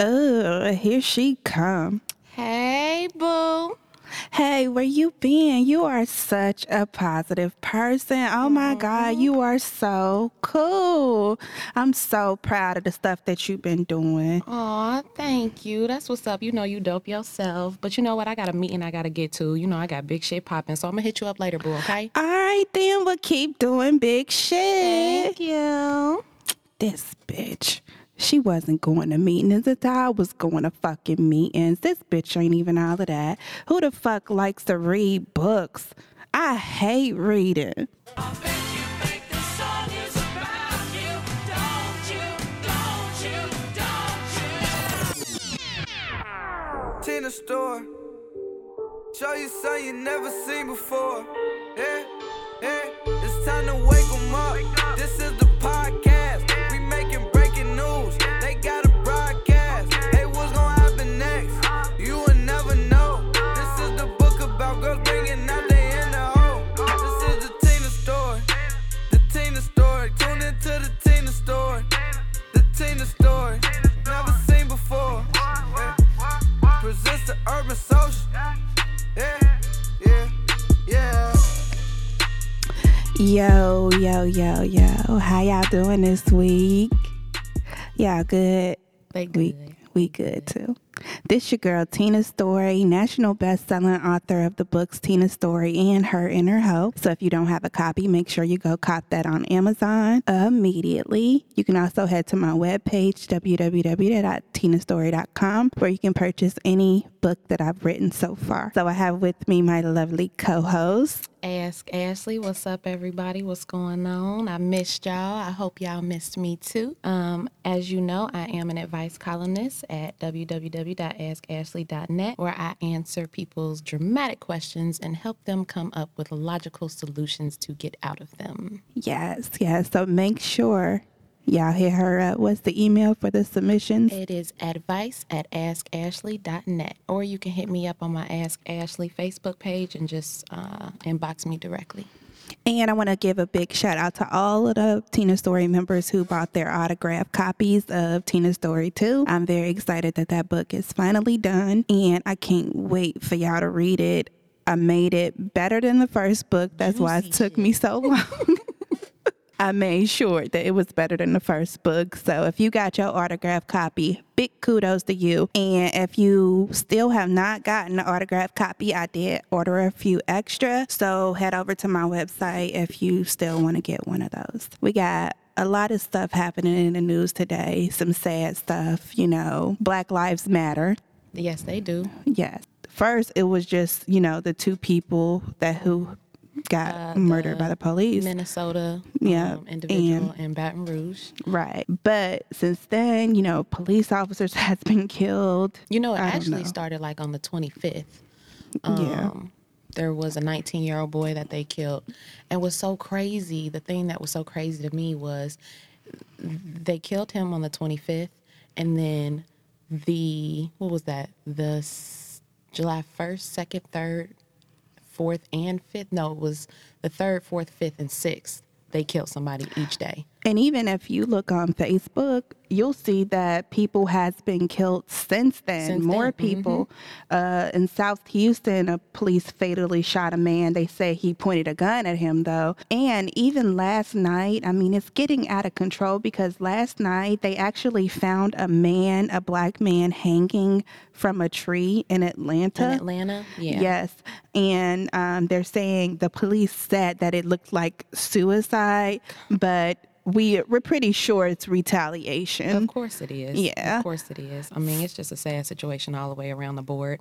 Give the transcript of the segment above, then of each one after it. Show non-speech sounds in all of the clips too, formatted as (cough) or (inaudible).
Oh, here she come. Hey, boo. Hey, where you been? You are such a positive person. Oh my God, you are so cool. I'm so proud of the stuff that you've been doing. Aw, thank you. That's what's up. You know you dope yourself. But you know what? I got a meeting I gotta get to. You know I got big shit popping, so I'm gonna hit you up later, boo. Okay? All right, then we'll keep doing big shit. Thank you. This bitch. She wasn't going to meetings. It's I was going to fucking meetings. This bitch ain't even all of that. Who the fuck likes to read books? I hate reading. Tina store. Show you something you never seen before. Yeah, yeah. It's time to wake up. This is the podcast. Story. The Tina story. Never seen before. Yeah. Presents the urban social. Yeah, yeah, yeah. Yo, yo, yo, yo. How y'all doing this week? Y'all good? They We good. we good too. This your girl Tina Story, national best-selling author of the books Tina Story and Her Inner Hope. So if you don't have a copy, make sure you go cop that on Amazon immediately. You can also head to my webpage www.tinastory.com where you can purchase any book that I've written so far. So I have with me my lovely co-host. Ask Ashley, what's up, everybody? What's going on? I missed y'all. I hope y'all missed me too. Um, as you know, I am an advice columnist at www.askashley.net, where I answer people's dramatic questions and help them come up with logical solutions to get out of them. Yes, yes. So make sure y'all hit her up. What's the email for the submissions? It is advice at askashley.net, or you can hit me up on my Ask Ashley Facebook page and just uh, inbox me directly. And I want to give a big shout out to all of the Tina Story members who bought their autographed copies of Tina Story 2. I'm very excited that that book is finally done, and I can't wait for y'all to read it. I made it better than the first book. That's why it took me so (laughs) long. I made sure that it was better than the first book. So if you got your autograph copy, big kudos to you. And if you still have not gotten the autograph copy, I did order a few extra. So head over to my website if you still want to get one of those. We got a lot of stuff happening in the news today, some sad stuff, you know, Black Lives Matter. Yes, they do. Yes. First, it was just, you know, the two people that who got murdered by the police. Minnesota Yeah, um, individual and- in Baton Rouge. Right. But since then, you know, police officers (laughs) has been killed. You know, it I actually started like on the 25th. Um, Yeah. There was a 19 year old boy that they killed. And was so crazy, the thing that was so crazy to me was they killed him on the 25th. And then the, what was that? The July 1st, 2nd, 3rd, 4th, and 5th. No, it was the 3rd, 4th, 5th, and 6th. They killed somebody each day. And even if you look on Facebook, you'll see that people has been killed since then. Since More then, mm-hmm. people. Uh, in South Houston, a police fatally shot a man. They say he pointed a gun at him, though. And even last night, I mean, it's getting out of control because last night they actually found a man, a black man, hanging from a tree in Atlanta. In Atlanta? Yeah. Yes. And um, they're saying the police said that it looked like suicide, but we, we're pretty sure it's retaliation. Of course it is. Yeah. Of course it is. I mean, it's just a sad situation all the way around the board.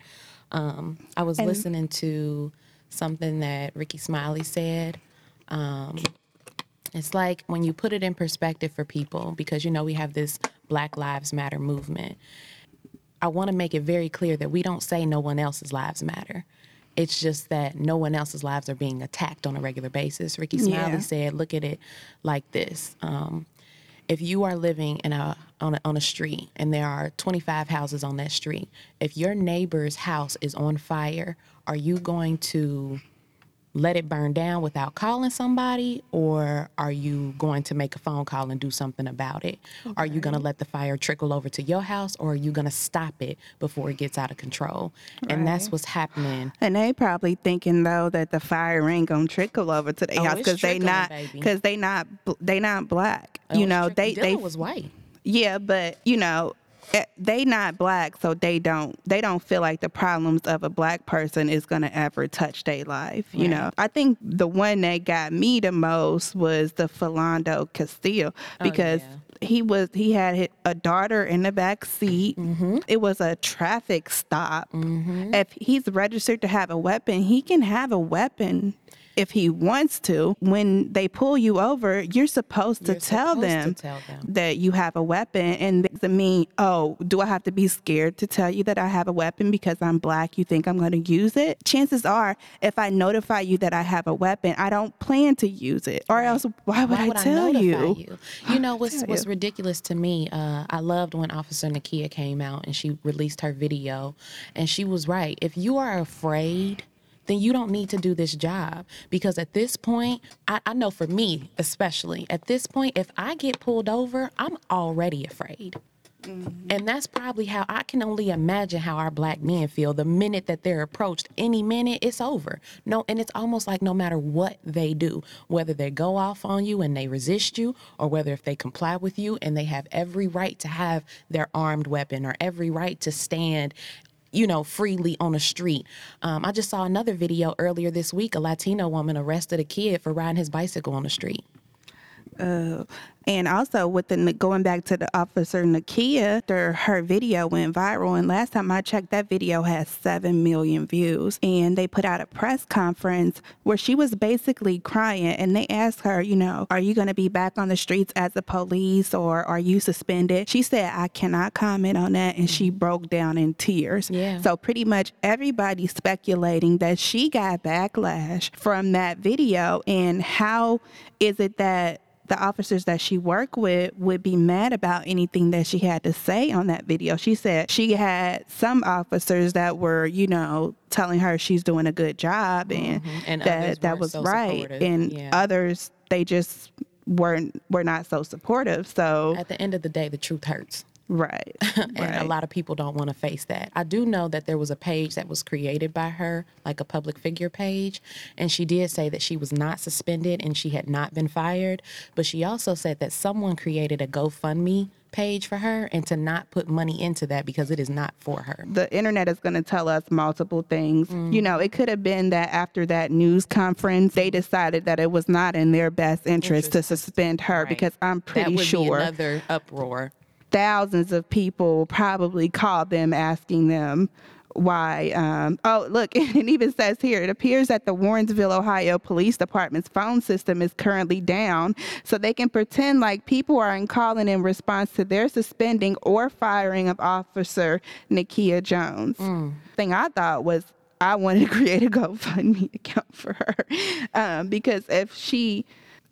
Um, I was listening to something that Rickey Smiley said. Um, it's like when you put it in perspective for people, because you know we have this Black Lives Matter movement. I want to make it very clear that we don't say no one else's lives matter. It's just that no one else's lives are being attacked on a regular basis. Rickey Smiley Yeah. said, "Look at it like this: um, if you are living in a on, a on a street and there are 25 houses on that street, if your neighbor's house is on fire, are you going to let it burn down without calling somebody or are you going to make a phone call and do something about it? Okay. are you going to let the fire trickle over to your house or are you going to stop it before it gets out of control? Right. and that's what's happening. And they probably thinking though that the fire ain't going to trickle over to their oh, house because they not because they not they not black. Oh, you know they they was white. Yeah but you know they not black so they don't they don't feel like the problems of a black person is going to ever touch their life you right. know i think the one that got me the most was the philando castile oh, because oh, yeah. he was he had a daughter in the back seat mm-hmm. it was a traffic stop mm-hmm. if he's registered to have a weapon he can have a weapon if he wants to. When they pull you over, you're supposed to, you're tell, supposed them to tell, them that you have a weapon. And it mean, oh, do I have to be scared to tell you that I have a weapon because I'm black? You think I'm going to use it? Chances are, if I notify you that I have a weapon, I don't plan to use it. Or else, why would, why would I tell I you? you? You know (gasps) what's what's ridiculous to me? Uh, I loved when Officer Nakia came out and she released her video, and she was right. If you are afraid then you don't need to do this job. Because at this point, I, I, know for me especially, at this point, if I get pulled over, I'm already afraid. Mm-hmm. And that's probably how I can only imagine how our black men feel the minute that they're approached. Any minute, it's over. No, and it's almost like no matter what they do, whether they go off on you and they resist you, or whether if they comply with you and they have every right to have their armed weapon or every right to stand you know, freely on the street. Um, I just saw another video earlier this week. A Latino woman arrested a kid for riding his bicycle on the street. Uh, and also with the going back to the officer Nakia, after her video went viral. And last time I checked, that video has seven million views. And they put out a press conference where she was basically crying. And they asked her, you know, are you going to be back on the streets as a police or are you suspended? She said, I cannot comment on that. And she broke down in tears. Yeah. So pretty much everybody speculating that she got backlash from that video. And how is it that the officers that she worked with would be mad about anything that she had to say on that video. She said she had some officers that were, you know, telling her she's doing a good job and, mm-hmm. and that that was so right, supportive. and yeah. others they just weren't were not so supportive. So at the end of the day, the truth hurts. Right. (laughs) and right. a lot of people don't want to face that. I do know that there was a page that was created by her, like a public figure page, and she did say that she was not suspended and she had not been fired, but she also said that someone created a GoFundMe page for her and to not put money into that because it is not for her. The internet is going to tell us multiple things. Mm-hmm. You know, it could have been that after that news conference, they decided that it was not in their best interest, interest. to suspend her right. because I'm pretty sure another uproar thousands of people probably called them asking them why. Um, oh, look, (laughs) it even says here it appears that the Warrensville, Ohio Police Department's phone system is currently down, so they can pretend like people aren't calling in response to their suspending or firing of Officer Nakia Jones. Mm. Thing I thought was I wanted to create a (laughs) GoFundMe account for her um, because if she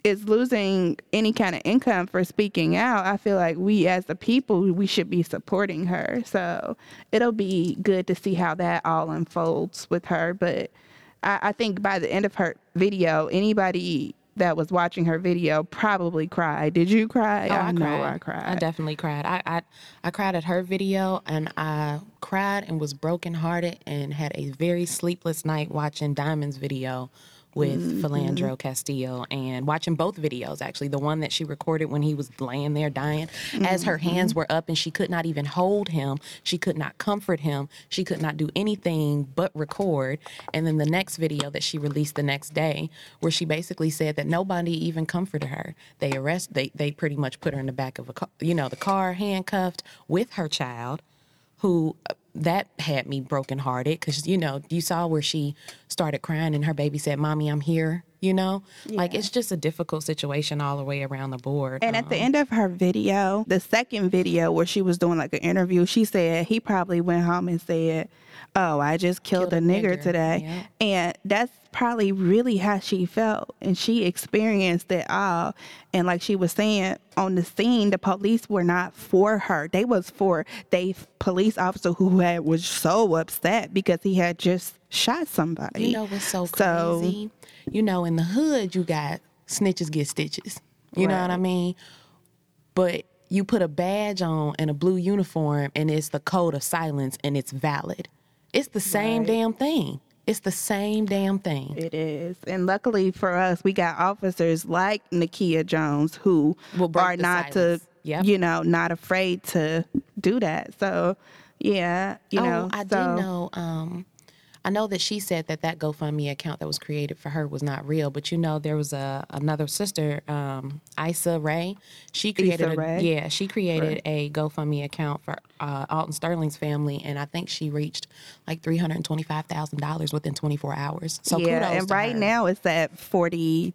is losing any kind of income for speaking out, I feel like we as the people, we should be supporting her. So it'll be good to see how that all unfolds with her. But I, I think by the end of her video, anybody that was watching her video probably cried. Did you cry? Oh, I, I know I cried. I definitely cried. I, I I cried at her video and I cried and was brokenhearted and had a very sleepless night watching Diamond's video with mm-hmm. Philando Castile and watching both videos actually the one that she recorded when he was laying there dying mm-hmm. as her hands mm-hmm. were up and she could not even hold him she could not comfort him she could not do anything but record and then the next video that she released the next day where she basically said that nobody even comforted her they arrest they they pretty much put her in the back of a car you know the car handcuffed with her child who uh, that had me brokenhearted because you know you saw where she started crying and her baby said mommy i'm here you know yeah. like it's just a difficult situation all the way around the board and um, at the um, end of her video the second video where she was doing like an interview she said he probably went home and said oh i just killed, killed a, nigger, nigger, today and that's probably really how she felt. And she experienced it all. And like she was saying, on the scene, the police were not for her. They was for they police officer who had was so upset because he had just shot somebody. You know what's so So- crazy? You know, in the hood, you got snitches get stitches. You know what I mean? But you put a badge on and a blue uniform, and it's the code of silence, and it's valid. It's the same Right. damn thing. It's the same damn thing. It is. And luckily for us, we got officers like Nakia Jones who are not silence. to, Yep. you know, not afraid to do that. So, yeah, you oh, know. I so, did know. Um, I know that she said that that GoFundMe account that was created for her was not real, but you know there was a another sister, um, Issa Rae. She created a, Rae? yeah, she created a GoFundMe account for uh, Alton Sterling's family, and I think she reached like three hundred twenty five thousand dollars within twenty four hours. So yeah, and right her. now it's at forty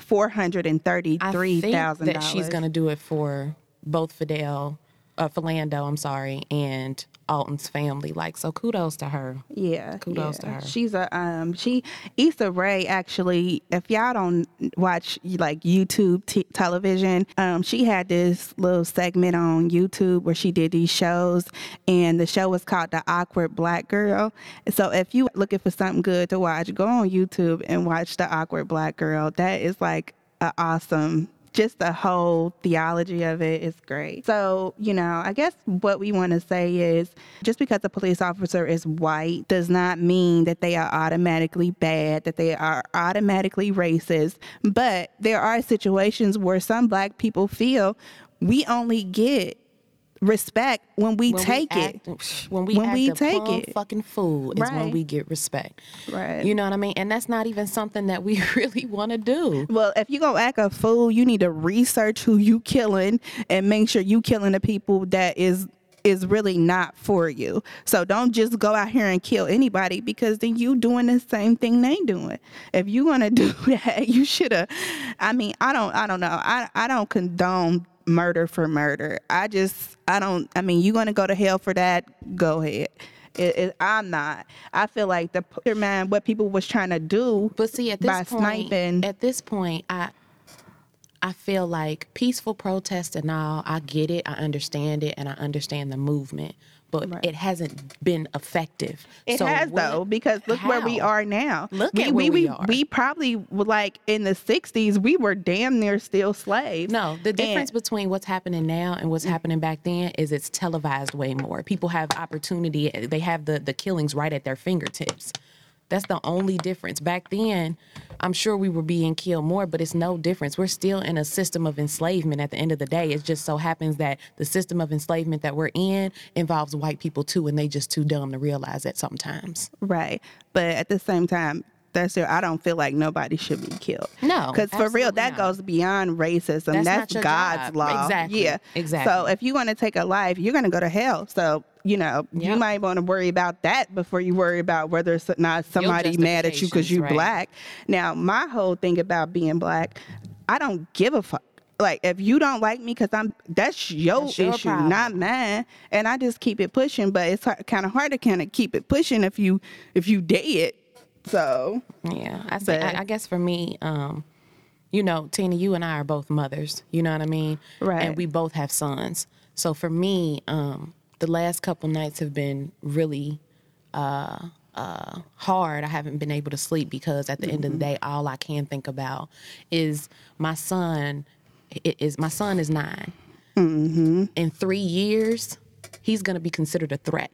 four hundred and thirty three thousand that dollars. she's going to do it for both Fidel, uh, Philando, I'm sorry, and Alton's family. Like, so kudos to her. Yeah, Kudos to her. She's a um she Issa Rae actually. If y'all don't watch like YouTube t- television, um she had this little segment on YouTube where she did these shows, and the show was called The Awkward Black Girl. So if you looking for something good to watch, go on YouTube and watch The Awkward Black Girl. That is like a awesome just the whole theology of it is great. So, you know, I guess what we want to say is just because a police officer is white does not mean that they are automatically bad, that they are automatically racist. But there are situations where some black people feel we only get respect when we When take we it. when we When act we a take it. fucking fool is when we get respect. Right. You know what I mean? And that's not even something that we (laughs) really want to do. Well, if you gonna act a fool, you need to research who you killing and make sure you killing the people that is is really not for you. So don't just go out here and kill anybody because then you doing the same thing they doing. If you gonna (laughs) do that, you should have. I mean, I don't. I don't know. I I don't condone murder for murder. I just. I don't. I mean, you gonna go to hell for that? Go ahead. It, it, I'm not. I feel like the man, what people was trying to do, But see, at this by point, sniping. at this point, I I feel like peaceful protest and all. I get it, I understand it, and I understand the movement. But Right. it hasn't been effective. It So has what- though, because look where we are now. Look we, at where we are. We probably like in the '60s. We were damn near still slaves. No, the And- difference between what's happening now and what's mm. happening back then is it's televised way more. People have opportunity. They have the the killings right at their fingertips. That's the only difference. Back then, I'm sure we were being killed more, but it's no difference. We're still in a system of enslavement at the end of the day. It just so happens that the system of enslavement that we're in involves white people too, and they just too dumb to realize that sometimes. right, but at the same time. That's it. I don't feel like nobody should be killed. No, because for real, that not. goes beyond racism. That's That's, not your God's job. law. Exactly. Yeah, Exactly. So if you want to take a life, you're going to go to hell. So you know, you might want to worry about that before you worry about whether it's not somebody mad at you because you right. black. Now, my whole thing about being black, I don't give a fuck. Like if you don't like me because I'm that's your That's your issue, problem. not mine. And I just keep it pushing. But it's kind of hard to kind of keep it pushing if you if you dead. So Yeah, I say. I, I guess for me, um, you know, Tina, you and I are both mothers. You know what I mean? Right. And we both have sons. So for me, um, the last couple nights have been really uh, uh, hard. I haven't been able to sleep because at the end of the day, all I can think about is my son. Is my son is 9 In three years, he's going to be considered a threat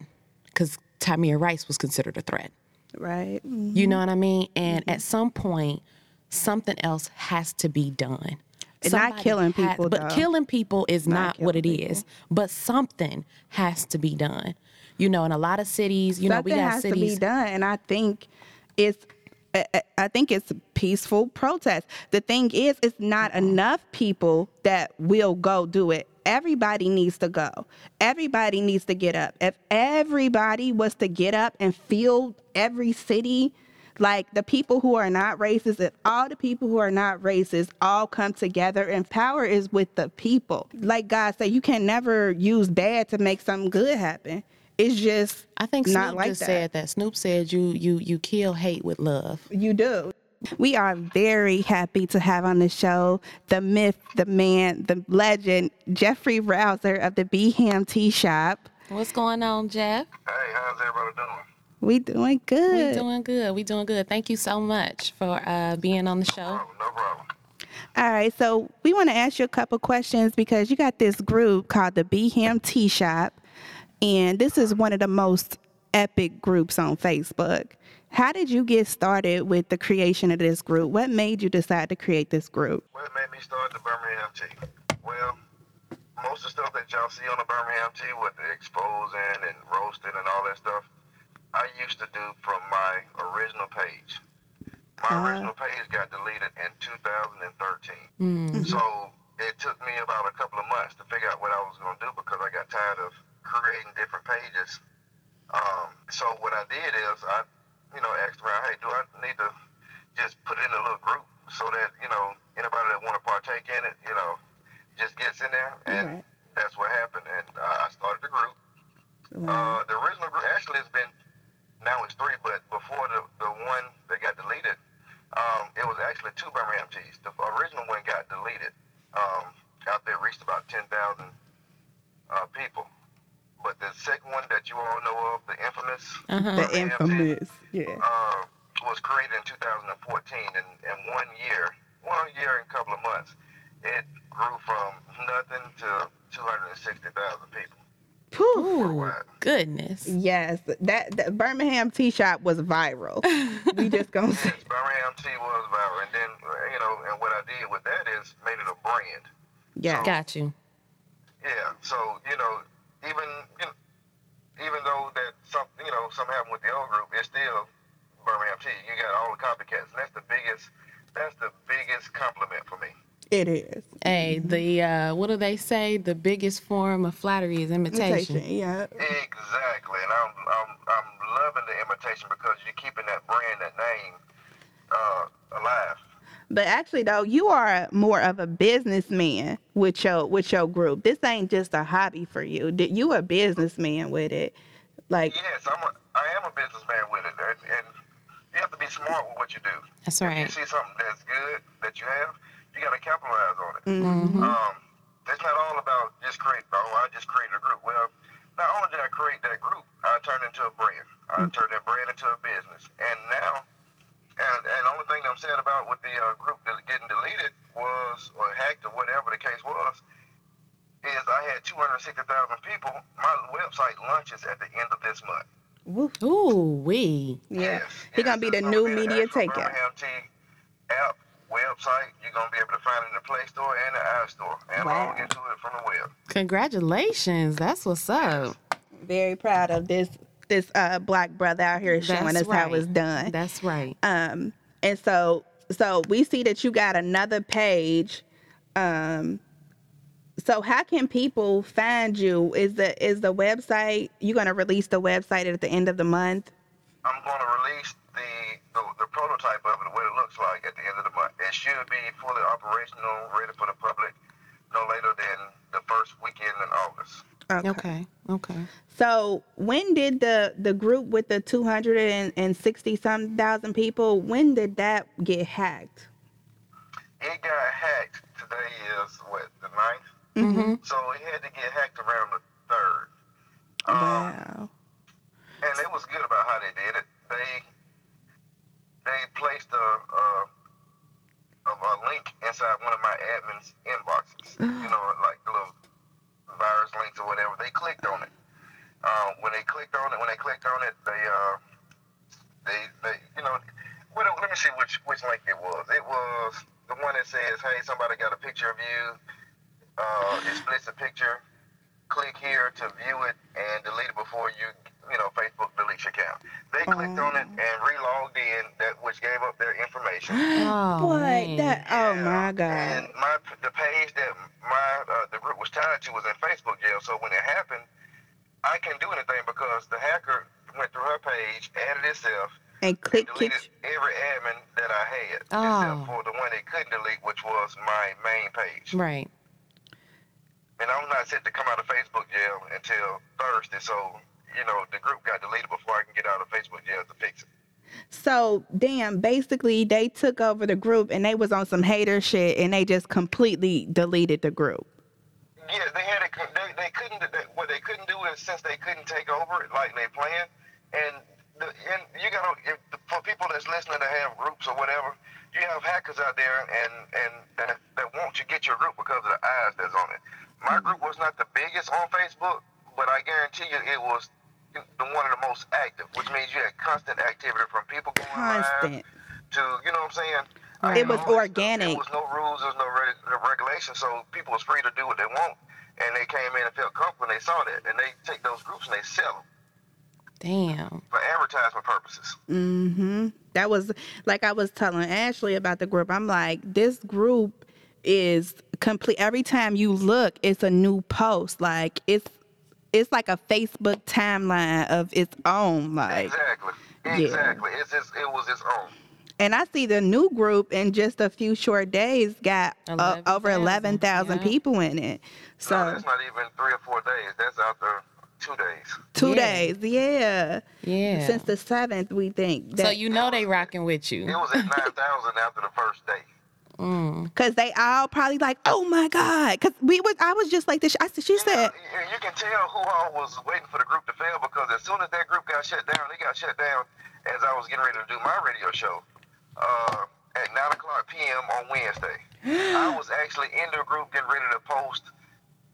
because Tamir Rice was considered a threat. right. You know what I mean? And at some point, something else has to be done. And not killing has- people, but though. killing people is not, what it killing is. But something has to be done. You know, in a lot of cities, you know, we got has cities. to be done, and I think it's. I- I- I think it's peaceful protest. The thing is, it's not enough people that will go do it. Everybody needs to go. Everybody needs to get up. If everybody was to get up and fill every city, like the people who are not racist, if all the people who are not racist all come together, and power is with the people. Like God said, you can never use bad to make something good happen. it's just I think Snoop not like just that. said that. Snoop said you you you kill hate with love. You do. We are very happy to have on the show the myth, the man, the legend, Jeffery Rowser of the BHAM Tea Shop. What's going on, Jeff? Hey, how's everybody doing? We doing good. We doing good. We doing good. Thank you so much for uh, being on the show. Oh, no problem. All right, so we want to ask you a couple questions because you got this group called the BHAM Tea Shop, and this is one of the most epic groups on Facebook. How did you get started with the creation of this group? What made you decide to create this group? What made me start the Birmingham tea? Well, most of the stuff that y'all see on the Birmingham tea with the exposing and roasting and all that stuff, I used to do from my original page. My Ah. original page got deleted in 2013. Mm. So it took me about a couple of months to figure out what I was going to do because I got tired of creating different pages. Um, so what I did is I, you know, asked around, hey, do I need to just put it in a little group so that you know anybody that want to partake in it, you know, just gets in there, and Right. that's what happened. And uh, I started the group. Uh, the original group actually has been now it's three, but before the the one that got deleted, um, it was actually two Birmingham teas. The original one got deleted. Um, out there reached about ten thousand uh, people, but the second one that you all know of, the infamous Uh-huh. The Birmingham tea, infamous, yeah. uh, was created in 2014, and in one year, one year and a couple of months, it grew from nothing to 260,000 people Whew. Ooh, worldwide. goodness. Yes, that the Birmingham Tea Shop was viral. (laughs) we just gonna say, Yes, Birmingham Tea was viral, and then you know, and what I did with that is made it a brand. yeah, Got you. Yeah, so you know, even you know, even though that something you know something happened with the old group, it's still Birmingham Tea. You got all the copycats, and that's the biggest. That's the biggest compliment for me. It is. Hey, the uh, what do they say? The biggest form of flattery is imitation. Imitation, yeah. Exactly, and I'm I'm I'm loving the imitation because you're keeping that brand, that name, uh, alive. But actually, though, you are more of a businessman with your with your group. This ain't just a hobby for you. Did You a businessman with it, like Yes, I'm a I am a businessman with it, and, and you have to be smart with what you do. That's If you right. see something that's good that you have, you got to capitalize on it. Mm-hmm. Um, it's not all about just create. Oh, I just created a group. Well, not only did I create that group, I turned it into a brand. I turned that brand into a business, and now, and and the only thing I'm sad about with the uh, group that getting deleted was or hacked or whatever the case was, is I had 260,000 people. My website launches at the end of this month. woof, Ooh, we. yeah. Yes, He yes, gonna be the new media actual takeout. App website. You're gonna be able to find it in the Play Store and the App Store, and Wow. log into it from the web. Congratulations. That's what's up. Very proud of this this uh black brother out here showing That's us how it's done. That's right. Um, and so so we see that you got another page. Um, so how can people find you? Is the is the website you gonna release the website at the end of the month? I'm going to release the, the the prototype of it, what it looks like at the end of the month. It should be fully operational, ready for the public, no later than the first weekend in August. Okay. Okay. So when did the the group with the two hundred and sixty some thousand people? When did that get hacked? It got hacked. Today is what the ninth, Mm-hmm. so it had to get hacked around the third. Um, Wow. and it was good about how they did it. They they placed a, a, a, a link inside one of my admin's inboxes. you know, like the little virus links or whatever. They clicked on it. Um, when they clicked on it, when they clicked on it, they uh, they they you know, what, let me see which which link it was. It was the one that says, "Hey, somebody got a picture of you." Uh, it splits the picture click here to view it and delete it before you, you know, Facebook deletes your account. They clicked on it and re-logged in, that which gave up their information. (gasps) Oh, Boy, man. that oh Yeah, my God! And my the page that my uh, the group was tied to was in Facebook jail. So when it happened, I can't do anything because the hacker went through her page, added itself, And and deleted kick. every admin that I had, Oh. except for the one they couldn't delete, which was my main page. Right. And I'm not set to come out of Facebook jail until Thursday, so you know, the group got deleted before I can get out of Facebook jail to fix it. So damn, basically they took over the group and they was on some hater shit and they just completely deleted the group. Yeah, they had it. They, they couldn't. They, what they couldn't do is since they couldn't take over it like they planned, and the, and you gotta if, for people that's listening to have groups or whatever, you have hackers out there and and that, that want to get your group because of the eyes that's on it. My mm. group was not the biggest on Facebook, but I guarantee you it was the one of the most active, which means you had constant activity from people going Constant. live to you know what I'm saying. Right. It was All that stuff. organic. There was no rules, there was no reg- regulation, so people was free to do what they want. And they came in and felt comfortable, and they saw that, and they take those groups and they sell them Damn. for advertisement purposes. Mm-hmm. That was like I was telling Ashley about the group. I'm like, this group is complete. Every time you look, it's a new post. Like it's it's like a Facebook timeline of its own. Like, Exactly. Yeah. Exactly. It's just, it was its own. and I see the new group in just a few short days got uh, over 11,000, yeah. people in it. no, So that's not even three or four days. That's out there two days. two Yeah. days, yeah. Yeah. Since the seventh, we think so you know they rocking with you. It was at 9,000 after the first day. Mm. because they all probably like, oh my god, because we was I was just like this. I said, she You know, said, you, you can tell who all was waiting for the group to fail because as soon as that group got shut down, they got shut down as I was getting ready to do my radio show uh, at 9 o'clock p.m. on Wednesday. I (gasps) was actually in the group getting ready to post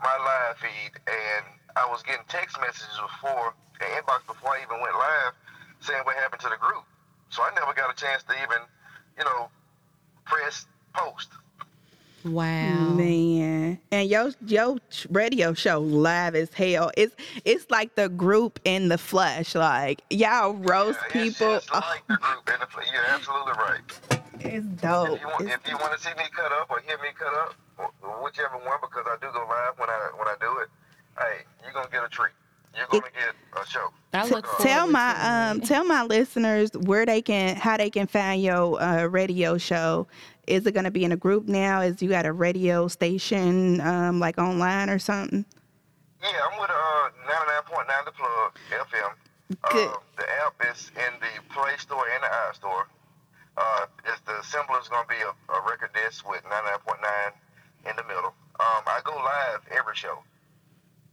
my live feed, and I was getting text messages before, and inbox before I even went live saying what happened to the group. So I never got a chance to even, you know, press post. Wow. Man, and your your radio show live as hell. It's it's like the group in the flesh. Like y'all roast Yeah, people. It's just like the (laughs) group in the play. You're absolutely right. Oh, it's dope. If you want, It's- if you want to see me cut up or hear me cut up, whichever one, because I do go live when I when I do it. Hey, you're gonna get a treat. You're gonna get a show. I look tell my um tell my listeners where they can how they can find your uh, radio show. Is it going to be in a group now? Is you at a radio station um like online or something? Yeah, I'm with uh 99.9 The Plug FM. Good. Uh, the app is in the Play Store and the App Store. Uh, it's the symbol is gonna be a, a record disc with 99.9 in the middle. Um, I go live every show.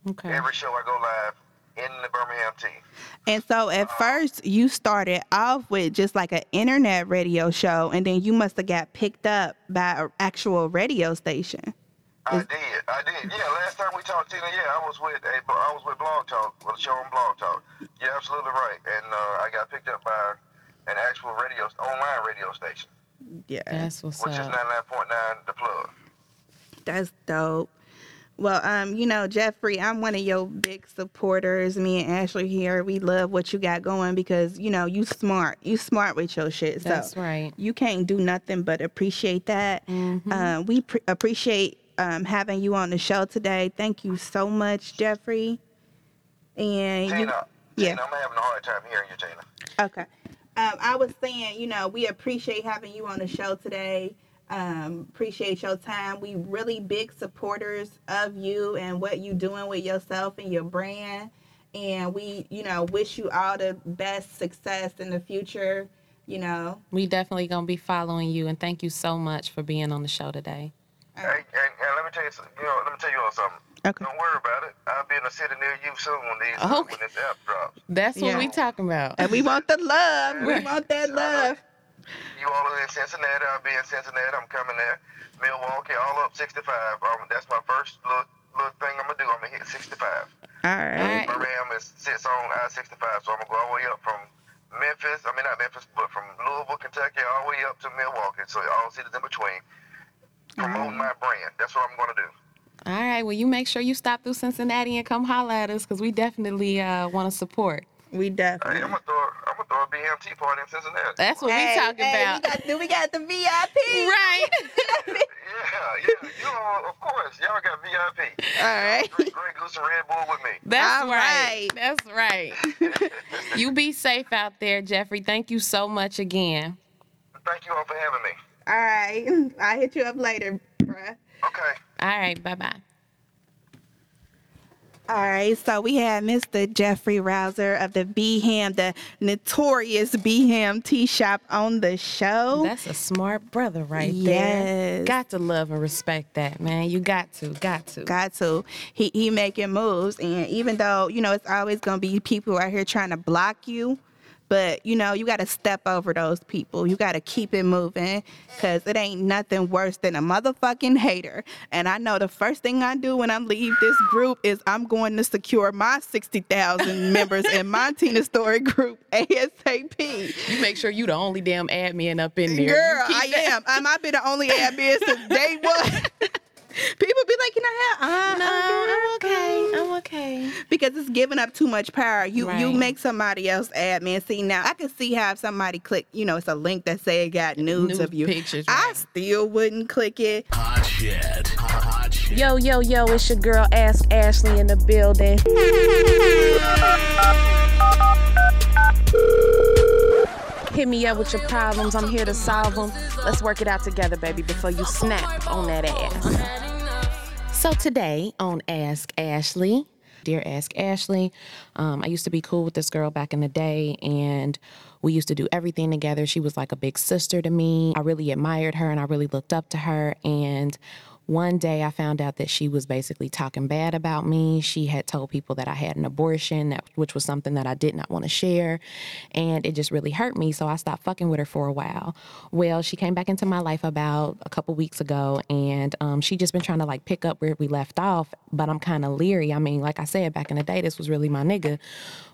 Okay. Every show I go live in the Birmingham team. And so at first you started off with just like an internet radio show, and then you must have got picked up by an actual radio station. I Is- did. I did. Yeah, last time we talked, Tina, yeah, I was with a, I was with Blog Talk, with a show on Blog Talk. You're absolutely right. And uh, I got picked up by an actual radio, online radio station, Yeah, That's what's which is 99.9 The Plug. that's dope. Well, um, you know, Jeffery, I'm one of your big supporters. Me and Ashley here, we love what you got going because you know you smart. You smart with your shit. So That's right. you can't do nothing but appreciate that. Mhm. Uh, we pre- appreciate um, having you on the show today. Thank you so much, Jeffery. And you, Tina, yeah. Tina, I'm having a hard time hearing you, Tina. Okay. Um, I was saying, you know, we appreciate having you on the show today. Um, appreciate your time. We really big supporters of you and what you doing with yourself and your brand. And we, you know, wish you all the best success in the future. You know, We definitely gonna be following you, and thank you so much for being on the show today. Hey, and, and let me tell you, you know, let me tell you all something. Okay. Don't worry about it. I'll be in a city near you soon when these Oh. when this app drops. That's what Yeah. we talking about. and we want the love. We want that love. You all are in Cincinnati. I'll be in Cincinnati. I'm coming there. Milwaukee, all up 65. Um, that's my first little, little thing I'm gonna do. I'm gonna hit 65. All right. right. Birmingham is sits on I-65, so I'm gonna go all the way up from Memphis. I mean not Memphis, but from Louisville, Kentucky, all the way up to Milwaukee. So all cities in between. Promoting my brand. That's what I'm gonna do. All right. Well, you make sure you stop through Cincinnati and come holla at us because we definitely uh, want to support. We Hey. I'm gonna throw I'm gonna throw a BMT party in Cincinnati. That's what Hey, we talking hey, about. We got, do we got the VIP? right. (laughs) Yeah, yeah. You know, of course, y'all got VIP. All right. Drink Grey Goose and Red Bull with me. That's All right. right. That's right. (laughs) you be safe out there, Jeffery. Thank you so much again. Thank you all for having me. All right. (laughs) I'll hit you up later, bruh. Okay. All right. Bye bye. All right, so we had Mr. Jeffery Rowser of the BHAM, the notorious BHAM Tea Shop on the show. That's a smart brother right Yes. there. Got to love and respect that, man. You got to, got to. Got to. He he making moves, and even though you know it's always gonna be people out here trying to block you, but you know you got to step over those people. You got to keep it moving, cause it ain't nothing worse than a motherfucking hater. And I know the first thing I do when I leave this group is I'm going to secure my sixty thousand (laughs) members in my Tina Story group (laughs) ASAP. You make sure you the only damn admin up in there. Girl, I that- am. I might be the only admin since day (laughs) one. People be like, you I have?" Uh, No, I'm okay. I'm okay. because it's giving up too much power. You you make somebody else admin. See now, I can see how if somebody click, you know, it's a link that say it got nudes Nude of you. pictures, I still wouldn't click it. Hot shit. Hot shit. Yo, yo, yo, it's your girl Ask Ashley in the building. Hit me up with your problems. I'm here to solve them. Let's work it out together, baby, before you snap on that ass. So today on Ask Ashley, dear Ask Ashley, um, I used to be cool with this girl back in the day, and we used to do everything together. She was like a big sister to me. I really admired her, and I really looked up to her. And one day I found out that she was basically talking bad about me. She had told people that I had an abortion, that, which was something that I did not want to share. And it just really hurt me. So I stopped fucking with her for a while. Well, she came back into my life about a couple weeks ago and um, she just been trying to like pick up where we left off. But I'm kind of leery. I mean, like I said, back in the day, this was really my nigga.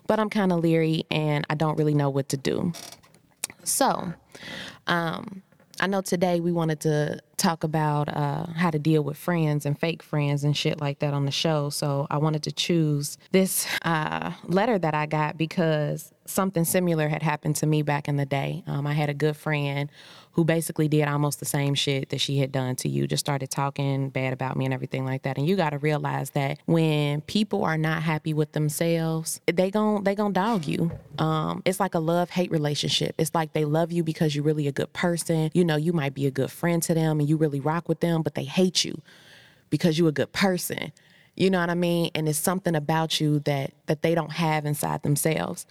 But I'm kind of leery and I don't really know what to do. So, um, I know today we wanted to talk about uh, how to deal with friends and fake friends and shit like that on the show. So I wanted to choose this uh, letter that I got because something similar had happened to me back in the day. Um, I had a good friend who basically did almost the same shit that she had done to you, just started talking bad about me and everything like that. And you got to realize that when people are not happy with themselves, they gon' they gon' dog you. Um, it's like a love hate relationship. It's like they love you because you're really a good person. You know, you might be a good friend to them and you really rock with them, but they hate you because you're a good person. You know what I mean? And it's something about you that that they don't have inside themselves.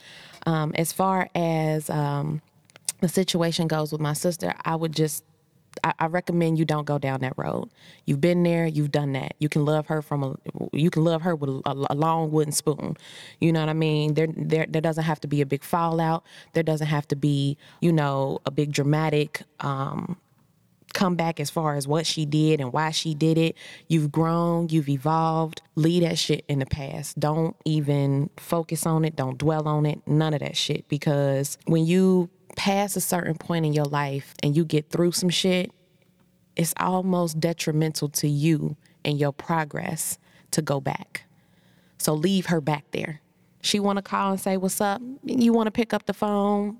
Um, as far as um, the situation goes with my sister, I would just I, I recommend you don't go down that road. You've been there, you've done that. You can love her from a you can love her with a, a long wooden spoon. You know what I mean? There, there there doesn't have to be a big fallout. There doesn't have to be you know a big dramatic um, comeback as far as what she did and why she did it. You've grown, you've evolved. Leave that shit in the past. Don't even focus on it. Don't dwell on it. None of that shit. Because when you pass a certain point in your life and you get through some shit, it's almost detrimental to you and your progress to go back. So leave her back there. She want to call and say what's up. You want to pick up the phone.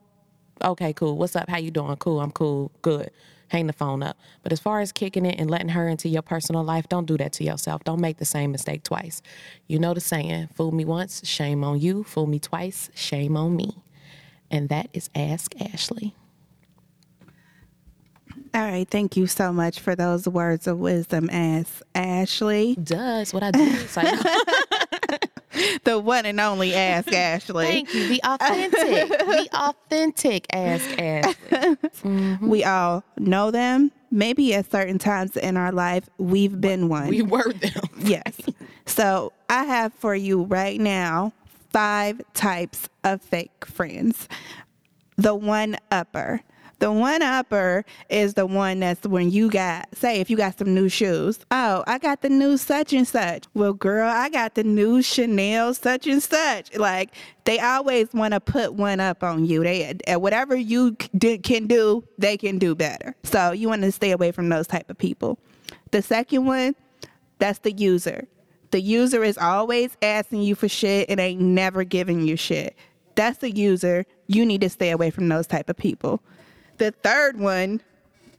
Okay, cool. What's up? How you doing? Cool. I'm cool. Good. Hang the phone up. But as far as kicking it and letting her into your personal life, don't do that to yourself. Don't make the same mistake twice. You know the saying, fool me once, shame on you. Fool me twice, shame on me. And that is Ask Ashley. All right, thank you so much for those words of wisdom, Ask Ashley, Does what I do. So (laughs) the one and only Ask Ashley. thank you. Be authentic. Be (laughs) authentic. Ask Ashley. (laughs) We all know them. Maybe at certain times in our life, we've been one. We were them. Yes. So I have for you right now five types of fake friends. The one upper. The one upper is the one that's when you got, say, if you got some new shoes. Oh, I got the new such and such. Well, girl, I got the new Chanel such and such. Like, they always want to put one up on you. They, uh, whatever you can do, they can do better. So you want to stay away from those type of people. The second one, that's the user. The user is always asking you for shit and ain't never giving you shit. That's the user. You need to stay away from those type of people. The third one,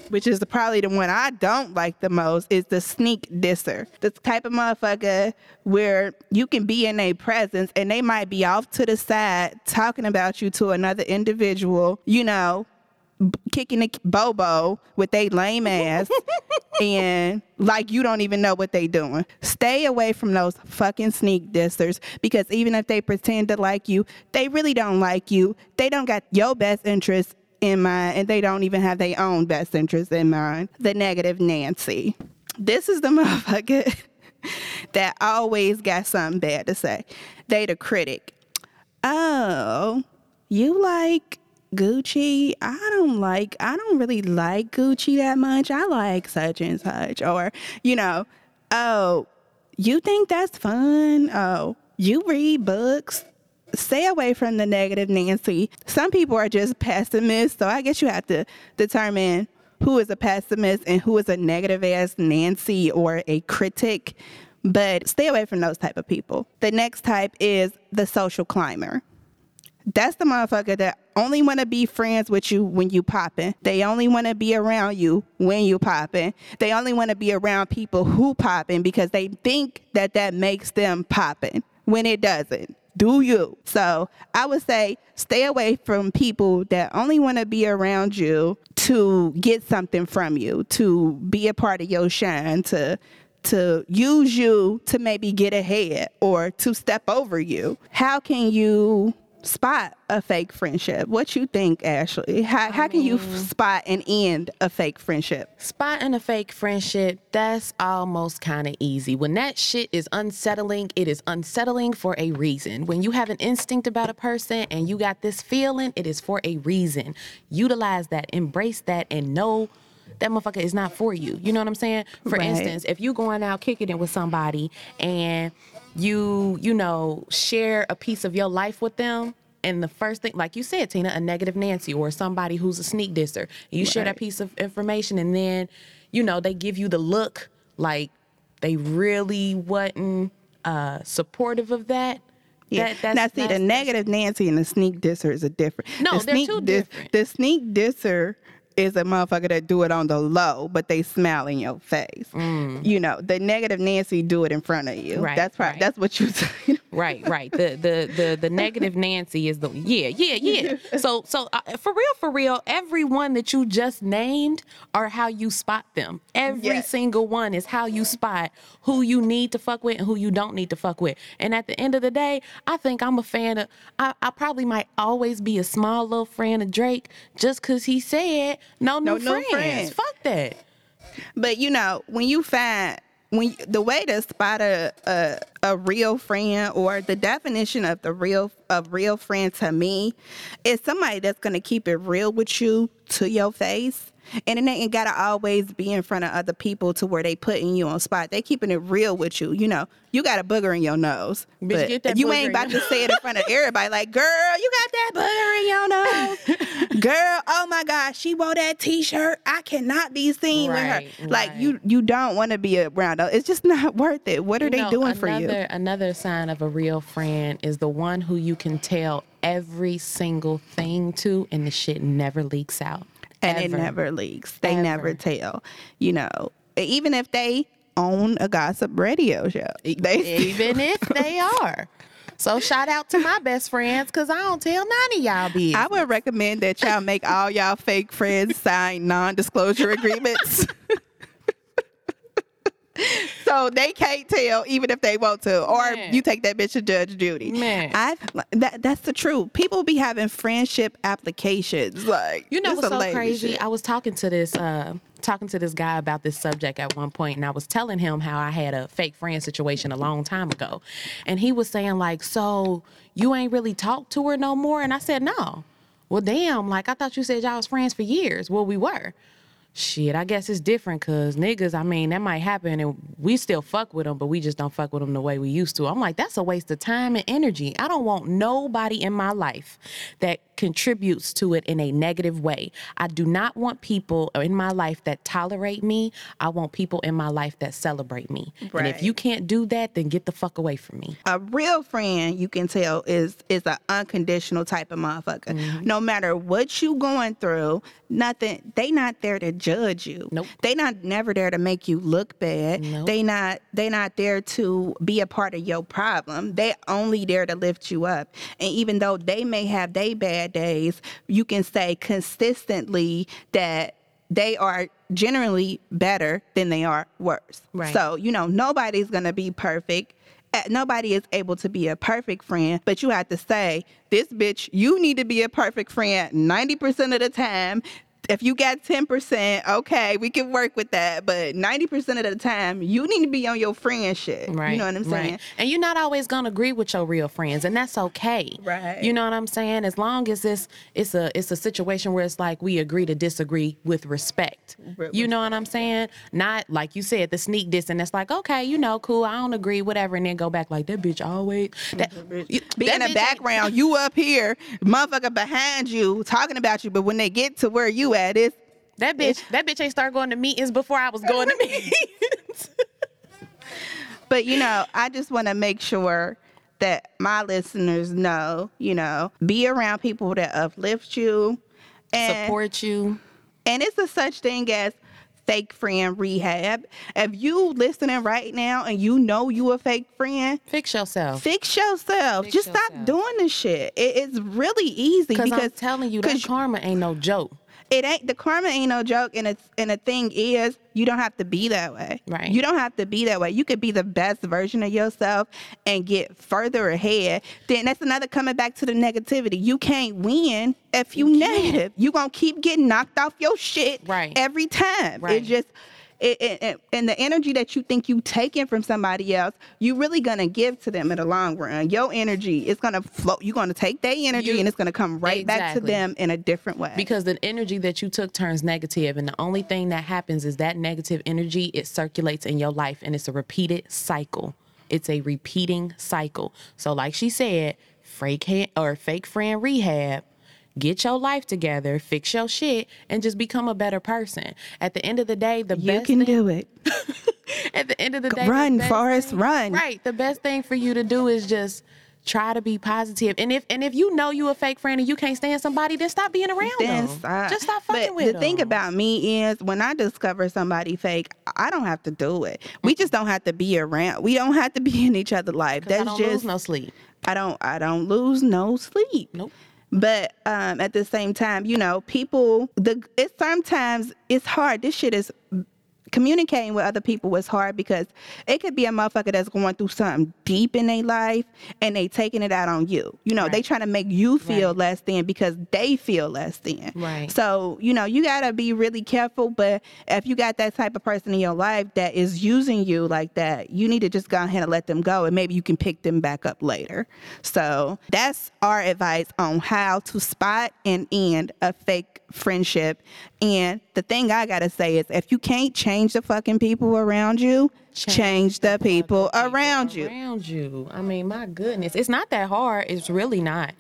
which is probably the one I don't like the most, is the sneak disser. The type of motherfucker where you can be in a presence and they might be off to the side talking about you to another individual, you know, kicking the bobo with they lame ass (laughs) and like you don't even know what they doing. Stay away from those fucking sneak dissers because even if they pretend to like you, they really don't like you. They don't got your best interest in mind and they don't even have their own best interest in mind. The negative Nancy. This is the (laughs) motherfucker that always got something bad to say. They the critic. Oh, you like Gucci? I don't like, I don't really like Gucci that much. I like such and such. Or, you know, oh, you think that's fun? Oh, you read books? Stay away from the negative Nancy. Some people are just pessimists, so I guess you have to determine who is a pessimist and who is a negative ass Nancy or a critic. But stay away from those type of people. The next type is the social climber. That's the motherfucker that only want to be friends with you when you popping. They only want to be around you when you popping. They only want to be around people who popping because they think that that makes them popping when it doesn't. Do you? So I would say stay away from people that only want to be around you to get something from you, to be a part of your shine, to to use you to maybe get ahead or to step over you. How can you spot a fake friendship? What you think, Ashley? How, how can you um. spot and end a fake friendship? Spotting a fake friendship, that's almost kind of easy. When that shit is unsettling, it is unsettling for a reason. When you have an instinct about a person and you got this feeling, it is for a reason. Utilize that, embrace that, and know that motherfucker is not for you. You know what I'm saying? For Right. instance, if you going out kicking it with somebody and you, you know, share a piece of your life with them, and the first thing, like you said, Tina, a negative Nancy or somebody who's a sneak disser, you share that piece of information, and then, you know, they give you the look like they really wasn't uh, supportive of that. Yeah. That, now, see, the negative Nancy and the sneak disser is a different. No, the they're sneak two dis- different. The sneak disser is a motherfucker that do it on the low, but they smile in your face. You know, the negative Nancy do it in front of you. Mm. Right, That's right. right. That's what you (laughs) say. Right, right. The the the the negative Nancy is the yeah, yeah, yeah. So so uh, for real, for real, everyone that you just named are how you spot them. Every Yes. single one is how you spot who you need to fuck with and who you don't need to fuck with. And at the end of the day, I think I'm a fan of. I, I probably might always be a small little friend of Drake just because he said no new No new friends. friends. Fuck that. But you know, when you find when the way to spot a, a a real friend or the definition of the real of real friend to me is somebody that's gonna keep it real with you to your face. And it ain't gotta always be in front of other people to where they putting you on spot. They keeping it real with you. You know, you got a booger in your nose. Bitch, but you ain't about to say it in front of everybody like, girl, you got that booger in your nose. (laughs) girl, oh my God, she wore that t-shirt. I cannot be seen Right, with her. Like right. you you don't want to be around. It's just not worth it. What are You they know, doing for you? another- Another sign of a real friend is the one who you can tell every single thing to, and the shit never leaks out. And it never leaks. They never tell. You know, even if they own a gossip radio show, they even if they (laughs) are. So shout out to my best friends because I don't tell none of y'all business. I would recommend that y'all make all y'all fake friends sign non-disclosure agreements. (laughs) (laughs) so they can't tell even if they want to, or Man. you take that bitch to Judge Judy. Man. I that that's the truth. People be having friendship applications, like You know what's so crazy? shit. I was talking to this uh talking to this guy about this subject at one point and I was telling him how I had a fake friend situation a long time ago. And he was saying like, "So, you ain't really talked to her no more?" And I said, "No." Well, damn, like I thought you said y'all was friends for years. Well, we were. Shit, I guess it's different because niggas, I mean, that might happen and we still fuck with them, but we just don't fuck with them the way we used to. I'm like, that's a waste of time and energy. I don't want nobody in my life that contributes to it in a negative way. I do not want people in my life that tolerate me. I want people in my life that celebrate me. And if you can't do that, then get the fuck away from me. a real friend you can tell is is an unconditional type of motherfucker Mm-hmm. no matter what you going through nothing they not there to judge you Nope. they not never there to make you look bad Nope. they not they not there to be a part of your problem they only there to lift you up and even though they may have they bad days, you can say consistently that they are generally better than they are worse. Right. So, you know, nobody's going to be perfect. Nobody is able to be a perfect friend, but you have to say, this bitch, you need to be a perfect friend 90% of the time. If you got 10%, okay, we can work with that. But 90% of the time, you need to be on your friend shit. Right. You know what I'm saying? Right. And you're not always gonna agree with your real friends, and that's okay. Right. You know what I'm saying? As long as it's it's a it's a situation where it's like we agree to disagree with respect. With you know what I'm saying? Not like you said the sneak diss, and it's like okay, you know, cool, I don't agree, whatever, and then go back like that bitch always. That, you- Be that in the background, you up here, motherfucker behind you, talking about you. But when they get to where you at, it's That bitch, that bitch ain't start going to meetings before I was going to meetings. (laughs) But you know, I just want to make sure that my listeners know, you know, be around people that uplift you and Support you. and it's a such thing as fake friend rehab. If you listening right now and you know you a fake friend, Fix yourself. fix yourself. Fix just stop doing this shit. It, it's really easy Because I'm telling you, that karma ain't no joke. It ain't the karma ain't no joke and it's and the thing is you don't have to be that way. Right. you don't have to be that way. You could be the best version of yourself and get further ahead. Then that's another coming back to the negativity. You can't win if you, negative. You gonna keep getting knocked off your shit Right. every time. Right. it just it, it, it- and the energy that you think you taking from somebody else, you're really gonna give to them in the long run. Your energy is gonna flow. You're gonna take their energy You- and it's gonna come right back to them in a different way. because the energy that you took turns negative and the only thing that happens is that negative energy it circulates in your life and it's a repeated cycle it's a repeating cycle so like she said fake or fake friend rehab get your life together fix your shit and just become a better person at the end of the day the you best you can thing, do it. (laughs) at the end of the day Run, best Forrest, thing- run. right the best thing for you to do is just try to be positive. and if and if you know you a fake friend and you can't stand somebody then stop being around Then them stop. just stop fucking but with the thing about me is when I discover somebody fake, I don't have to do it. We just don't have to be around. We don't have to be in each other's life. That's don't just lose no sleep. I don't I don't lose no sleep. Nope. But um, at the same time, you know, people the it's sometimes it's hard. This shit is communicating with other people was hard because it could be a motherfucker that's going through something deep in their life and they taking it out on you. You know, they trying to make you feel Right. less than because they feel less than. Right. So, you know, you gotta be really careful. But if you got that type of person in your life that is using you like that, you need to just go ahead and let them go and maybe you can pick them back up later. So that's our advice on how to spot and end a fake friendship. And the thing I gotta say is if you can't change the fucking people around you, change, the people, around you. Around you. I mean, my goodness, it's not that hard. It's really not.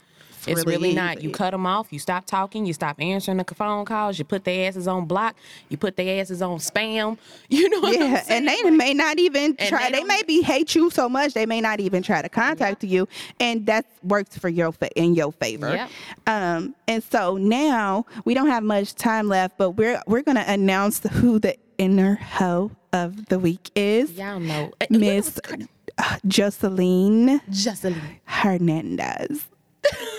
It's, really really, not. You cut them off. You stop talking. You stop answering the phone calls. You put their asses on block. You put their asses on spam. (laughs) You know what I'm Yeah, and they may not even try. they They, may be hate you so much they may not even try to contact you, and that works for your fa- in your favor. Yep. Um, and so now we don't have much time left, but we're we're gonna announce who the inner hoe of the week is, Y'all know. Uh, know Miss Joseline Joseline. Hernandez. (laughs)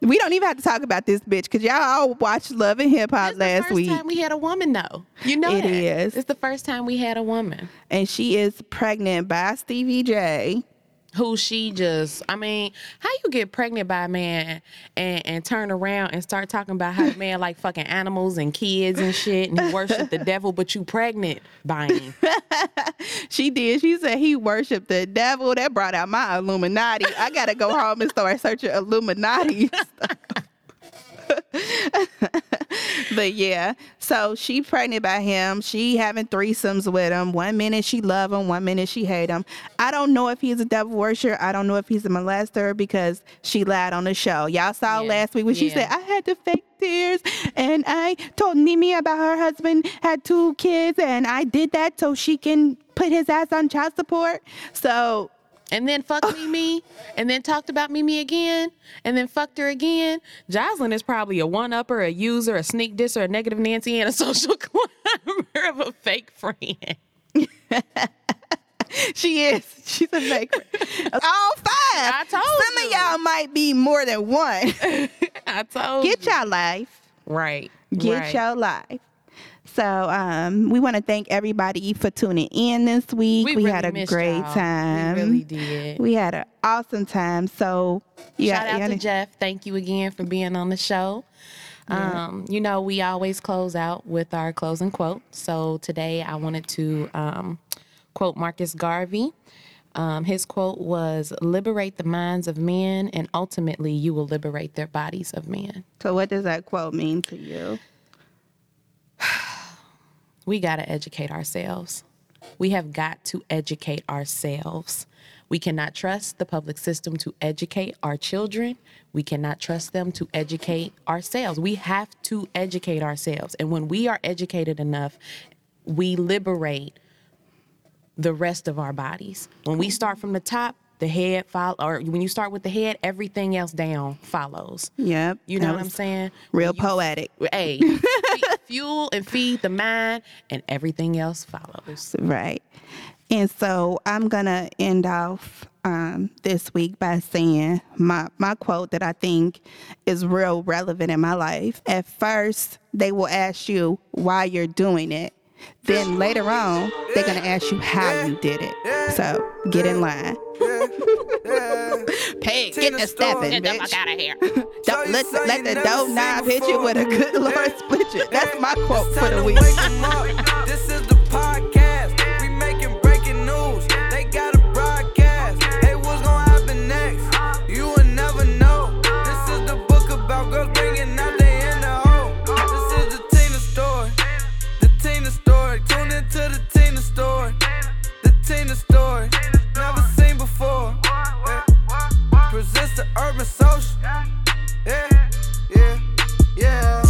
we don't even have to talk about this bitch because y'all all watched Love and Hip Hop last first week. time we had a woman, though. You know It that. is. It's the first time we had a woman. and she is pregnant by Stevie J. who she just I mean, how you get pregnant by a man and, and turn around and start talking about how the (laughs) man like fucking animals and kids and shit and he worship the devil, but you pregnant by him. (laughs) She did. She said he worshiped the devil. That brought out my Illuminati. I gotta go home and start searching Illuminati. (laughs) (laughs) but yeah, so she pregnant by him. She having threesomes with him. One minute she love him, one minute she hate him. I don't know if he's a devil worshiper. I don't know if he's a molester because she lied on the show. Y'all saw Yeah, last week when she said I had to fake tears and I told Mimi about her husband had two kids and I did that so she can put his ass on child support. So And then fucked (laughs) Mimi, and then talked about Mimi again, and then fucked her again. Joseline is probably a one upper, a user, a sneak disser, a negative Nancy, and a (laughs) social climber of a fake friend. (laughs) she is. She's a fake. friend. All five. I told Some you. of y'all might be more than one. I told Get you. your life. right. Get right. your life. So um, we want to thank everybody for tuning in this week. We, We, really had a great y'all. time. We really did. We had an awesome time. So yeah, Shout out to Jeff. Thank you again for being on the show. Um, you know, we always close out with our closing quote. So today I wanted to um, quote Marcus Garvey. Um, his quote was Liberate the minds of men, and ultimately you will liberate their bodies of men. So what does that quote mean to you? (sighs) (sighs) (sighs) we got to educate ourselves. We have got to educate ourselves. We cannot trust the public system to educate our children. We cannot trust them to educate ourselves. We have to educate ourselves. And when we are educated enough, we liberate the rest of our bodies. When we start from the top, the head follow, or when you start with the head, everything else down follows. Yep. You know what I'm saying? Real you poetic. Hey, (laughs) fuel and feed the mind, and everything else follows. Right. And so I'm going to end off um, this week by saying my, my quote that I think is real relevant in my life. At first, they will ask you why you're doing it. Then later on, they're going to ask you how you did it. So get in line. (laughs) Pay, get the Storm. stepping, Get the bitch. fuck out of here. (laughs) Don't let, let the dough knob hit you with a good Lord split you. That's my quote for the week. (laughs) story. Never seen before. Yeah. Presents the urban social. Yeah, yeah, yeah.